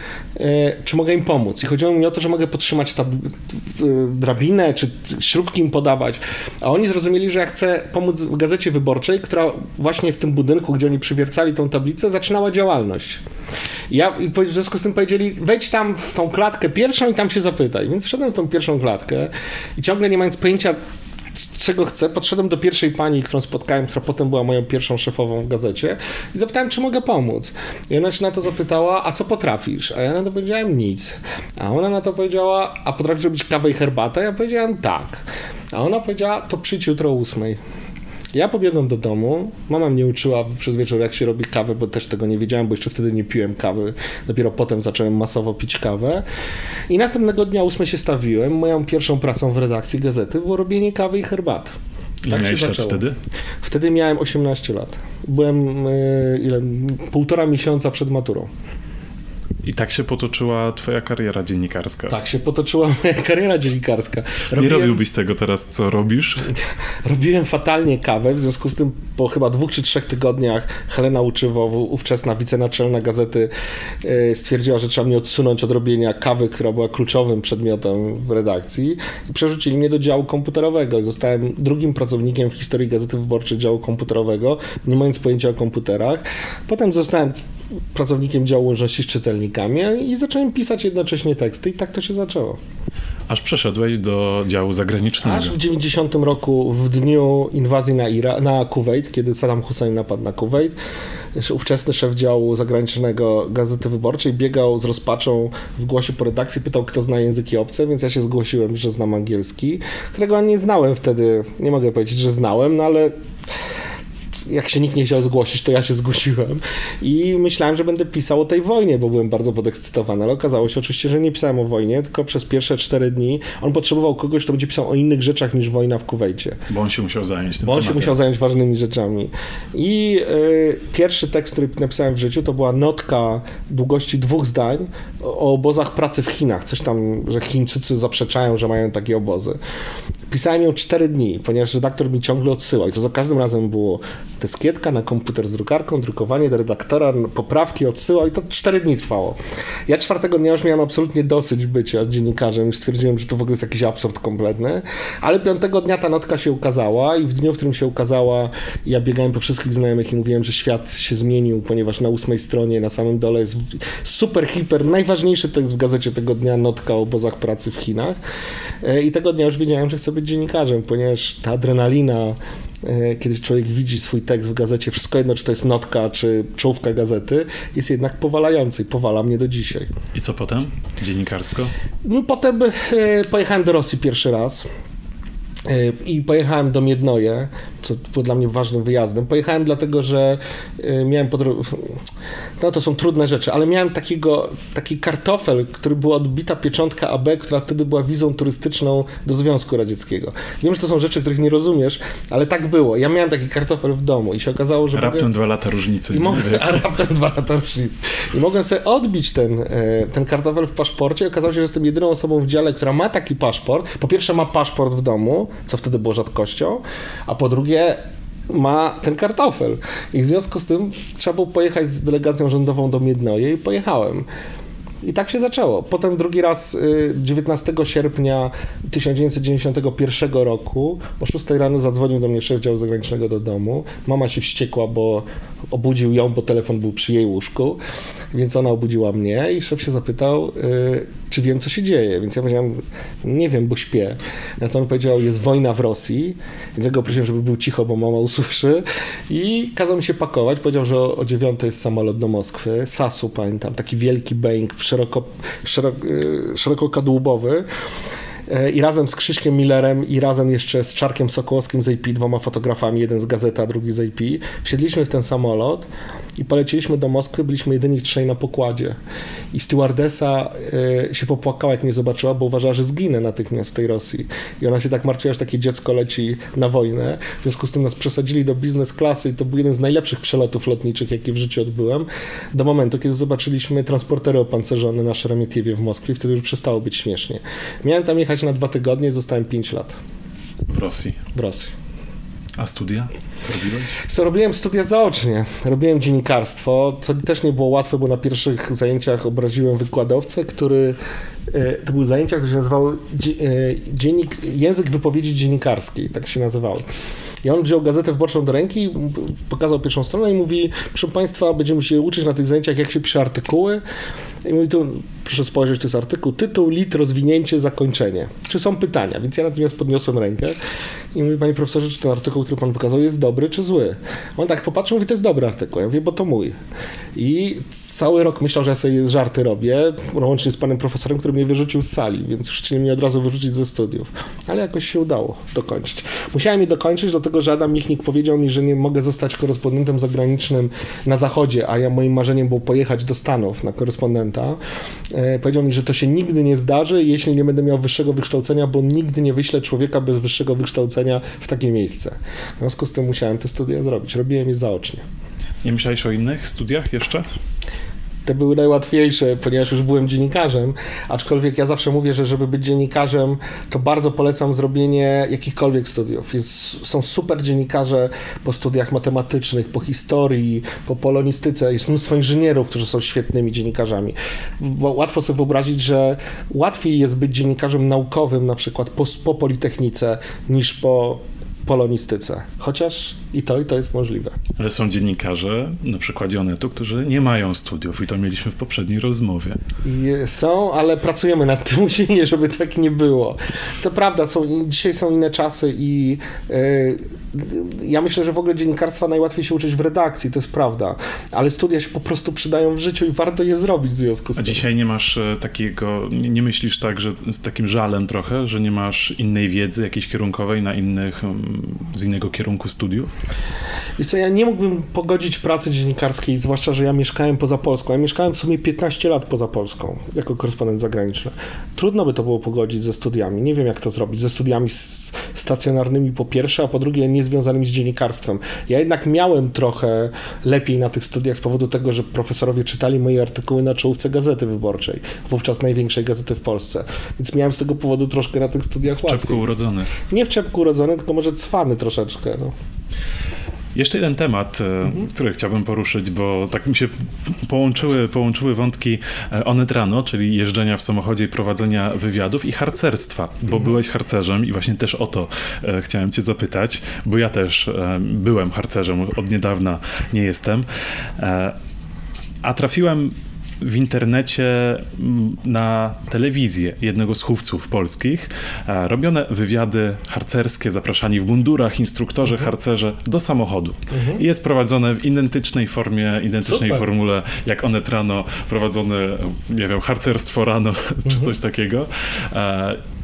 czy mogę im pomóc. I chodziło mi o to, że mogę podtrzymać drabinę, czy śrubki im podawać. A oni zrozumieli, że ja chcę pomóc w gazecie wyborczej, która właśnie w tym budynku, gdzie oni przywiercali tą tablicę, zaczynała działalność. Ja, I w związku z tym powiedzieli, wejdź tam w tą klatkę pierwszą i tam się zapytaj. Więc wszedłem w tą pierwszą klatkę i ciągle nie mając pojęcia, czego chcę, podszedłem do pierwszej pani, którą spotkałem, która potem była moją pierwszą szefową w gazecie i zapytałem, czy mogę pomóc. I ona się na to zapytała, a co potrafisz? A ja na to powiedziałem nic. A ona na to powiedziała, a potrafisz robić kawę i herbatę? Ja powiedziałem tak. A ona powiedziała, to przyjdź jutro o ósmej. Ja pobiegłem do domu. Mama mnie uczyła przez wieczór, jak się robi kawę, bo też tego nie wiedziałem, bo jeszcze wtedy nie piłem kawy. Dopiero potem zacząłem masowo pić kawę. I następnego dnia ósmej się stawiłem. Moją pierwszą pracą w redakcji gazety było robienie kawy i herbaty. Ile tak miałeś lat wtedy? Wtedy miałem 18 lat. Byłem yy, ile, półtora miesiąca przed maturą. I tak się potoczyła twoja kariera dziennikarska. Tak się potoczyła moja kariera dziennikarska. Robiłem... Nie robiłbyś tego teraz, co robisz? Robiłem fatalnie kawę, w związku z tym po chyba dwóch czy trzech tygodniach Helena Uczywo, ówczesna wicenaczelna gazety, e, stwierdziła, że trzeba mnie odsunąć od robienia kawy, która była kluczowym przedmiotem w redakcji i przerzucili mnie do działu komputerowego. Zostałem drugim pracownikiem w historii Gazety Wyborczej działu komputerowego, nie mając pojęcia o komputerach. Potem zostałem pracownikiem działu łączności z czytelnikami i zacząłem pisać jednocześnie teksty i tak to się zaczęło. Aż przeszedłeś do działu zagranicznego. Aż w 90 roku, w dniu inwazji na, Ira na Kuwait, kiedy Saddam Hussein napadł na Kuwait, ówczesny szef działu zagranicznego Gazety Wyborczej biegał z rozpaczą w głosie po redakcji, pytał, kto zna języki obce, więc ja się zgłosiłem, że znam angielski, którego nie znałem wtedy, nie mogę powiedzieć, że znałem, no ale jak się nikt nie chciał zgłosić, to ja się zgłosiłem i myślałem, że będę pisał o tej wojnie, bo byłem bardzo podekscytowany, ale okazało się oczywiście, że nie pisałem o wojnie, tylko przez pierwsze cztery dni on potrzebował kogoś, kto będzie pisał o innych rzeczach niż wojna w Kuwejcie. Bo on się musiał zająć tym Bo on tematem. się musiał zająć ważnymi rzeczami. I y, pierwszy tekst, który napisałem w życiu, to była notka długości dwóch zdań o obozach pracy w Chinach. Coś tam, że Chińczycy zaprzeczają, że mają takie obozy. Pisałem ją cztery dni, ponieważ redaktor mi ciągle odsyłał i to za każdym razem było dyskietka na komputer z drukarką, drukowanie do redaktora, poprawki odsyłał i to cztery dni trwało. Ja czwartego dnia już miałem absolutnie dosyć bycia z dziennikarzem, już stwierdziłem, że to w ogóle jest jakiś absurd kompletny, ale piątego dnia ta notka się ukazała i w dniu, w którym się ukazała, ja biegałem po wszystkich znajomych i mówiłem, że świat się zmienił, ponieważ na ósmej stronie, na samym dole jest super, hiper, najważniejszy tekst w gazecie tego dnia, notka o obozach pracy w Chinach e, i tego dnia już wiedziałem, że chcę być dziennikarzem, ponieważ ta adrenalina, e, kiedy człowiek widzi swój tekst w gazecie, wszystko jedno, czy to jest notka, czy czołówka gazety, jest jednak powalający i powala mnie do dzisiaj. I co potem? Dziennikarsko? No, potem e, pojechałem do Rosji pierwszy raz. E, I pojechałem do Miednoje, co było dla mnie ważnym wyjazdem. Pojechałem dlatego, że miałem podro- no to są trudne rzeczy, ale miałem takiego, taki kartofel, który była odbita pieczątka AB, która wtedy była wizą turystyczną do Związku Radzieckiego. Wiem, że to są rzeczy, których nie rozumiesz, ale tak było. Ja miałem taki kartofel w domu i się okazało, że... Raptem mogę... dwa lata różnicy. I mogę... A raptem dwa lata różnicy. I mogłem sobie odbić ten, e, ten kartofel w paszporcie okazało się, że jestem jedyną osobą w dziale, która ma taki paszport. Po pierwsze ma paszport w domu, co wtedy było rzadkością, a po drugie ma ten kartofel. I w związku z tym trzeba było pojechać z delegacją rządową do Miednoje i pojechałem. I tak się zaczęło. Potem drugi raz 19 y, sierpnia 1991 roku o 6 rano zadzwonił do mnie szef działu zagranicznego do domu. Mama się wściekła, bo obudził ją, bo telefon był przy jej łóżku, więc ona obudziła mnie i szef się zapytał, y, czy wiem, co się dzieje. Więc ja powiedziałem, nie wiem, bo śpię. Na co on powiedział, jest wojna w Rosji, więc ja go prosiłem, żeby był cicho, bo mama usłyszy i kazał mi się pakować. Powiedział, że o, o 9 jest samolot do Moskwy, Sasu pamiętam, taki wielki Boeing, szeroko, szeroko, y, szerokokadłubowy. E, i razem z Krzyśkiem Millerem i razem jeszcze z Czarkiem Sokołowskim z AP, dwoma fotografami, jeden z gazety, a drugi z AP, wsiedliśmy w ten samolot i polecieliśmy do Moskwy, byliśmy jedyni trzej na pokładzie. I stewardesa e, się popłakała, jak mnie zobaczyła, bo uważała, że zginę natychmiast w tej Rosji. I ona się tak martwiła, że takie dziecko leci na wojnę. W związku z tym nas przesadzili do biznes klasy i to był jeden z najlepszych przelotów lotniczych, jakie w życiu odbyłem. Do momentu, kiedy zobaczyliśmy transportery opancerzone na Szeremietiewie w Moskwie, wtedy już przestało być śmiesznie. Miałem tam jechać na dwa tygodnie, zostałem pięć lat W Rosji. w Rosji. A studia? Co robiłeś? Co robiłem studia zaocznie. Robiłem dziennikarstwo, co też nie było łatwe, bo na pierwszych zajęciach obraziłem wykładowcę, który. e, To były zajęcia, które się nazywały e, dziennik, język wypowiedzi dziennikarskiej, tak się nazywały. I on wziął gazetę wyborczą do ręki, pokazał pierwszą stronę i mówi: Proszę Państwa, będziemy się uczyć na tych zajęciach, jak się pisze artykuły. I mówi tu, proszę spojrzeć, to jest artykuł, tytuł, lit, rozwinięcie, zakończenie. Czy są pytania? Więc ja natomiast podniosłem rękę i mówi, panie profesorze, czy ten artykuł, który pan pokazał, jest dobry czy zły? On tak popatrzył mówi, to jest dobry artykuł. Ja mówię, bo to mój. I cały rok myślał, że ja sobie żarty robię, łącznie z panem profesorem, który mnie wyrzucił z sali, więc już chcieli mnie od razu wyrzucić ze studiów. Ale jakoś się udało dokończyć. Musiałem je dokończyć, dlatego że Adam Michnik powiedział mi, że nie mogę zostać korespondentem zagranicznym na zachodzie, a ja moim marzeniem było pojechać do Stanów na korespondenta. E, powiedział mi, że to się nigdy nie zdarzy, jeśli nie będę miał wyższego wykształcenia, bo nigdy nie wyślę człowieka bez wyższego wykształcenia w takie miejsce. W związku z tym musiałem te studia zrobić. Robiłem je zaocznie. Nie myślałeś o innych studiach jeszcze? Te były najłatwiejsze, ponieważ już byłem dziennikarzem, aczkolwiek ja zawsze mówię, że żeby być dziennikarzem, to bardzo polecam zrobienie jakichkolwiek studiów. Jest, są super dziennikarze po studiach matematycznych, po historii, po polonistyce, jest mnóstwo inżynierów, którzy są świetnymi dziennikarzami. Bo łatwo sobie wyobrazić, że łatwiej jest być dziennikarzem naukowym na przykład po, po Politechnice niż po polonistyce. Chociaż i to, i to jest możliwe. Ale są dziennikarze, na przykładzie Onetu, którzy nie mają studiów i to mieliśmy w poprzedniej rozmowie. Są, ale pracujemy nad tym usilnie, żeby tak nie było. To prawda, są, dzisiaj są inne czasy i yy, ja myślę, że w ogóle dziennikarstwa najłatwiej się uczyć w redakcji, to jest prawda, ale studia się po prostu przydają w życiu i warto je zrobić w związku z A tym. dzisiaj nie masz e, takiego, nie, nie myślisz tak, że z takim żalem trochę, że nie masz innej wiedzy jakiejś kierunkowej na innych, mm, z innego kierunku studiów? Wiesz co, ja nie mógłbym pogodzić pracy dziennikarskiej, zwłaszcza, że ja mieszkałem poza Polską. Ja mieszkałem w sumie 15 lat poza Polską, jako korespondent zagraniczny. Trudno by to było pogodzić ze studiami. Nie wiem, jak to zrobić. Ze studiami stacjonarnymi po pierwsze, a po drugie nie związanymi z dziennikarstwem. Ja jednak miałem trochę lepiej na tych studiach z powodu tego, że profesorowie czytali moje artykuły na czołówce Gazety Wyborczej, wówczas największej gazety w Polsce. Więc miałem z tego powodu troszkę na tych studiach Czepku łatwiej. urodzony. Nie w czepku urodzony, tylko może cwany troszeczkę. No. Jeszcze jeden temat, e, który chciałbym poruszyć, bo tak mi się połączyły, połączyły wątki e, Onet Rano, czyli jeżdżenia w samochodzie i prowadzenia wywiadów i harcerstwa, bo byłeś harcerzem i właśnie też o to e, chciałem cię zapytać, bo ja też byłem harcerzem, od niedawna nie jestem. A trafiłem w internecie mm, na telewizję jednego z chówców polskich. Robione wywiady harcerskie, zapraszani w mundurach, instruktorzy, harcerze do samochodu. I jest prowadzone w identycznej formie, identycznej Super. formule jak Onet Rano, prowadzone, nie wiem, harcerstwo rano, czy coś takiego.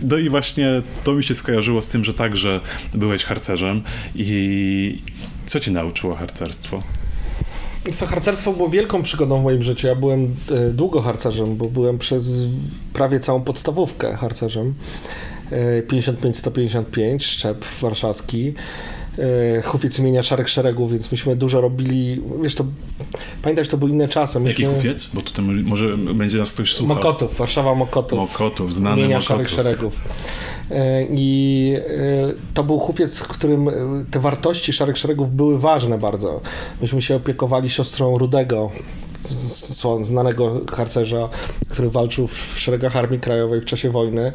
No i właśnie to mi się skojarzyło z tym, że także byłeś harcerzem i co cię nauczyło harcerstwo? Co, harcerstwo było wielką przygodą w moim życiu. Ja byłem e, długo harcerzem, bo byłem przez prawie całą podstawówkę harcerzem. E, 55-155, szczep warszawski. E, Hufiec imienia Szarek Szeregów, więc myśmy dużo robili. Wiesz, to pamiętasz, to były inne czasy. Jaki Myśmy, hufiec? Bo tutaj może będzie nas ktoś słuchał. Mokotów, Warszawa Mokotów. Mokotów, znany imienia Mokotów. Szarych Szeregów. E, I e, to był hufiec, w którym te wartości Szarych Szeregów były ważne bardzo. Myśmy się opiekowali siostrą Rudego, znanego harcerza, który walczył w szeregach Armii Krajowej w czasie wojny.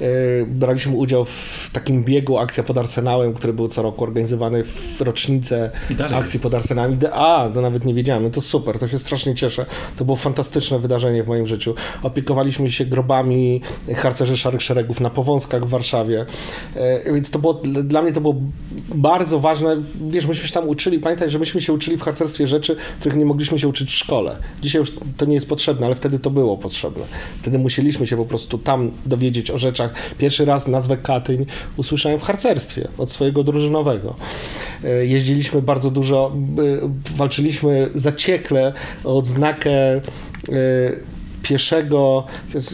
E, Braliśmy udział w takim biegu Akcja pod Arsenałem, który był co roku organizowany w rocznicę akcji jest. pod Arsenałem. A, to nawet nie wiedziałem. No to super, to się strasznie cieszę. To było fantastyczne wydarzenie w moim życiu. Opiekowaliśmy się grobami harcerzy Szarych Szeregów na Powązkach w Warszawie. E, Więc to było, dla dla mnie to było bardzo ważne. Wiesz, myśmy się tam uczyli, pamiętaj, że myśmy się uczyli w harcerstwie rzeczy, których nie mogliśmy się uczyć w szkole. Szkole. Dzisiaj już to nie jest potrzebne, ale wtedy to było potrzebne. Wtedy musieliśmy się po prostu tam dowiedzieć o rzeczach. Pierwszy raz nazwę Katyń usłyszałem w harcerstwie od swojego drużynowego. E, jeździliśmy bardzo dużo, e, walczyliśmy zaciekle o odznakę e, pieszego,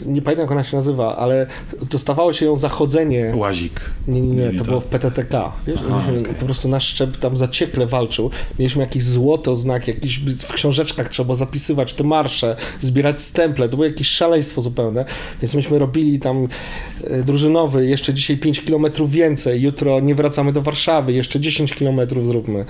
nie pamiętam jak ona się nazywa, ale dostawało się ją zachodzenie. Łazik. Nie, nie, nie, to było w PTTK. Wiesz, Aha, okay. Po prostu nasz szczep tam zaciekle walczył. Mieliśmy jakieś złote oznaki, jakieś w książeczkach trzeba zapisywać te marsze, zbierać stemple. To było jakieś szaleństwo zupełne. Więc myśmy robili tam e, drużynowy, jeszcze dzisiaj 5 km więcej, jutro nie wracamy do Warszawy, jeszcze 10 km zróbmy.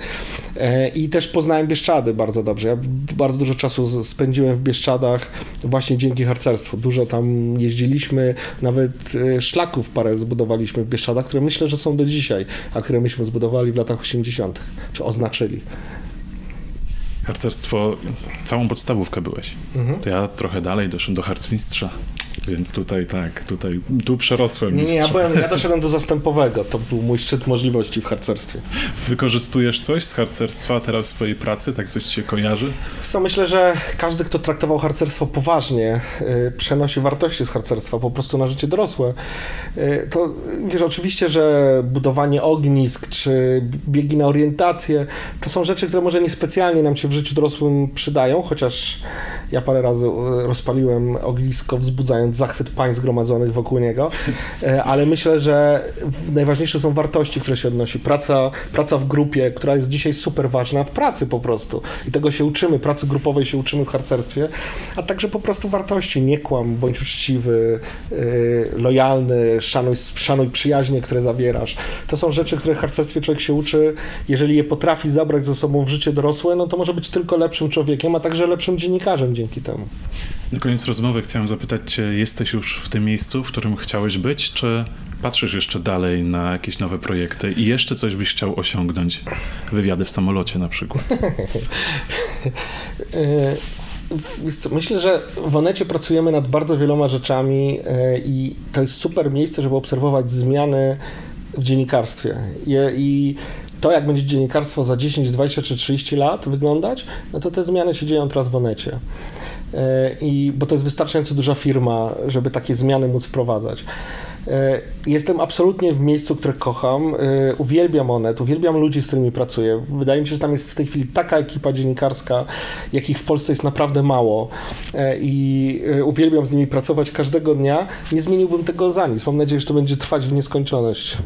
E, I też poznałem Bieszczady bardzo dobrze. Ja bardzo dużo czasu spędziłem w Bieszczadach właśnie właśnie dzięki harcerstwu. Dużo tam jeździliśmy, nawet e, szlaków parę zbudowaliśmy w Bieszczadach, które myślę, że są do dzisiaj, a które myśmy zbudowali w latach 80., czy oznaczyli. Harcerstwo, całą podstawówkę byłeś. Mhm. To ja trochę dalej doszedłem do harcmistrza. Więc tutaj tak, tutaj, tu przerosłem Nie, nie, ja, byłem, ja doszedłem do zastępowego, to był mój szczyt możliwości w harcerstwie. Wykorzystujesz coś z harcerstwa teraz w swojej pracy, tak coś ci się kojarzy? Co, myślę, że każdy, kto traktował harcerstwo poważnie, yy, przenosi wartości z harcerstwa po prostu na życie dorosłe. Yy, to wiesz, oczywiście, że budowanie ognisk, czy biegi na orientację, to są rzeczy, które może niespecjalnie nam się w życiu dorosłym przydają, chociaż ja parę razy y, rozpaliłem ognisko wzbudzając zachwyt pań zgromadzonych wokół niego, e, ale myślę, że najważniejsze są wartości, które się odnosi. Praca, praca w grupie, która jest dzisiaj super ważna w pracy po prostu. I tego się uczymy, pracy grupowej się uczymy w harcerstwie, a także po prostu wartości. Nie kłam, bądź uczciwy, e, lojalny, szanuj, szanuj przyjaźnie, które zawierasz. To są rzeczy, które w harcerstwie człowiek się uczy. Jeżeli je potrafi zabrać ze sobą w życie dorosłe, no to może być tylko lepszym człowiekiem, a także lepszym dziennikarzem dzięki temu. Na koniec rozmowy chciałem zapytać Cię, jesteś już w tym miejscu, w którym chciałeś być, czy patrzysz jeszcze dalej na jakieś nowe projekty i jeszcze coś byś chciał osiągnąć? Wywiady w samolocie na przykład. E, myślę, że w Onecie pracujemy nad bardzo wieloma rzeczami e, i to jest super miejsce, żeby obserwować zmiany w dziennikarstwie. I to, jak będzie dziennikarstwo za 10, 20 czy 30 lat wyglądać, no to te zmiany się dzieją teraz w Onecie. E, I, bo to jest wystarczająco duża firma, żeby takie zmiany móc wprowadzać. E, jestem absolutnie w miejscu, które kocham. E, uwielbiam Onet, uwielbiam ludzi, z którymi pracuję. Wydaje mi się, że tam jest w tej chwili taka ekipa dziennikarska, jakich w Polsce jest naprawdę mało. I uwielbiam z nimi pracować każdego dnia. Nie zmieniłbym tego za nic. Mam nadzieję, że to będzie trwać w nieskończoność.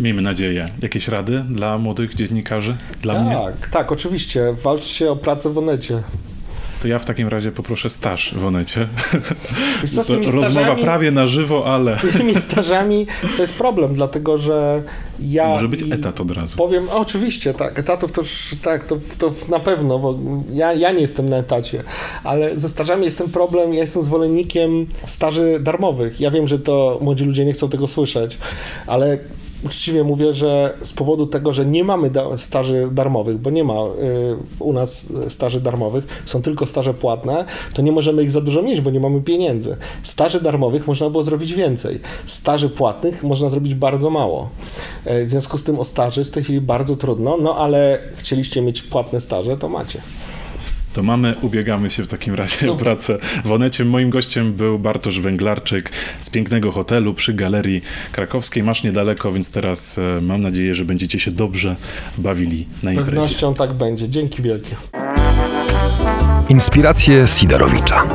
Miejmy nadzieję. Jakieś rady dla młodych dziennikarzy? Dla tak, mnie? Tak, tak, oczywiście. Walczcie o pracę w Onecie. To ja w takim razie poproszę staż w Onecie. Co, to rozmowa prawie na żywo, ale... Z tymi stażami to jest problem, dlatego że ja... Może być etat od razu. Powiem, oczywiście, tak, etatów to już, tak, to, to na pewno, bo ja, ja nie jestem na etacie, ale ze stażami jest ten problem, ja jestem zwolennikiem staży darmowych. Ja wiem, że to młodzi ludzie nie chcą tego słyszeć, ale uczciwie mówię, że z powodu tego, że nie mamy da staży darmowych, bo nie ma y, u nas staży darmowych, są tylko staże płatne, to nie możemy ich za dużo mieć, bo nie mamy pieniędzy. Staży darmowych można było zrobić więcej. Staży płatnych można zrobić bardzo mało. Y, w związku z tym o staży w tej chwili bardzo trudno, no ale chcieliście mieć płatne staże, to macie. To mamy, ubiegamy się w takim razie o pracę w Onecie. Moim gościem był Bartosz Węglarczyk z pięknego hotelu przy Galerii Krakowskiej. Masz niedaleko, więc teraz e, mam nadzieję, że będziecie się dobrze bawili na imprezie. Z pewnością tak będzie. Dzięki wielkie. Inspiracje Sidorowicza.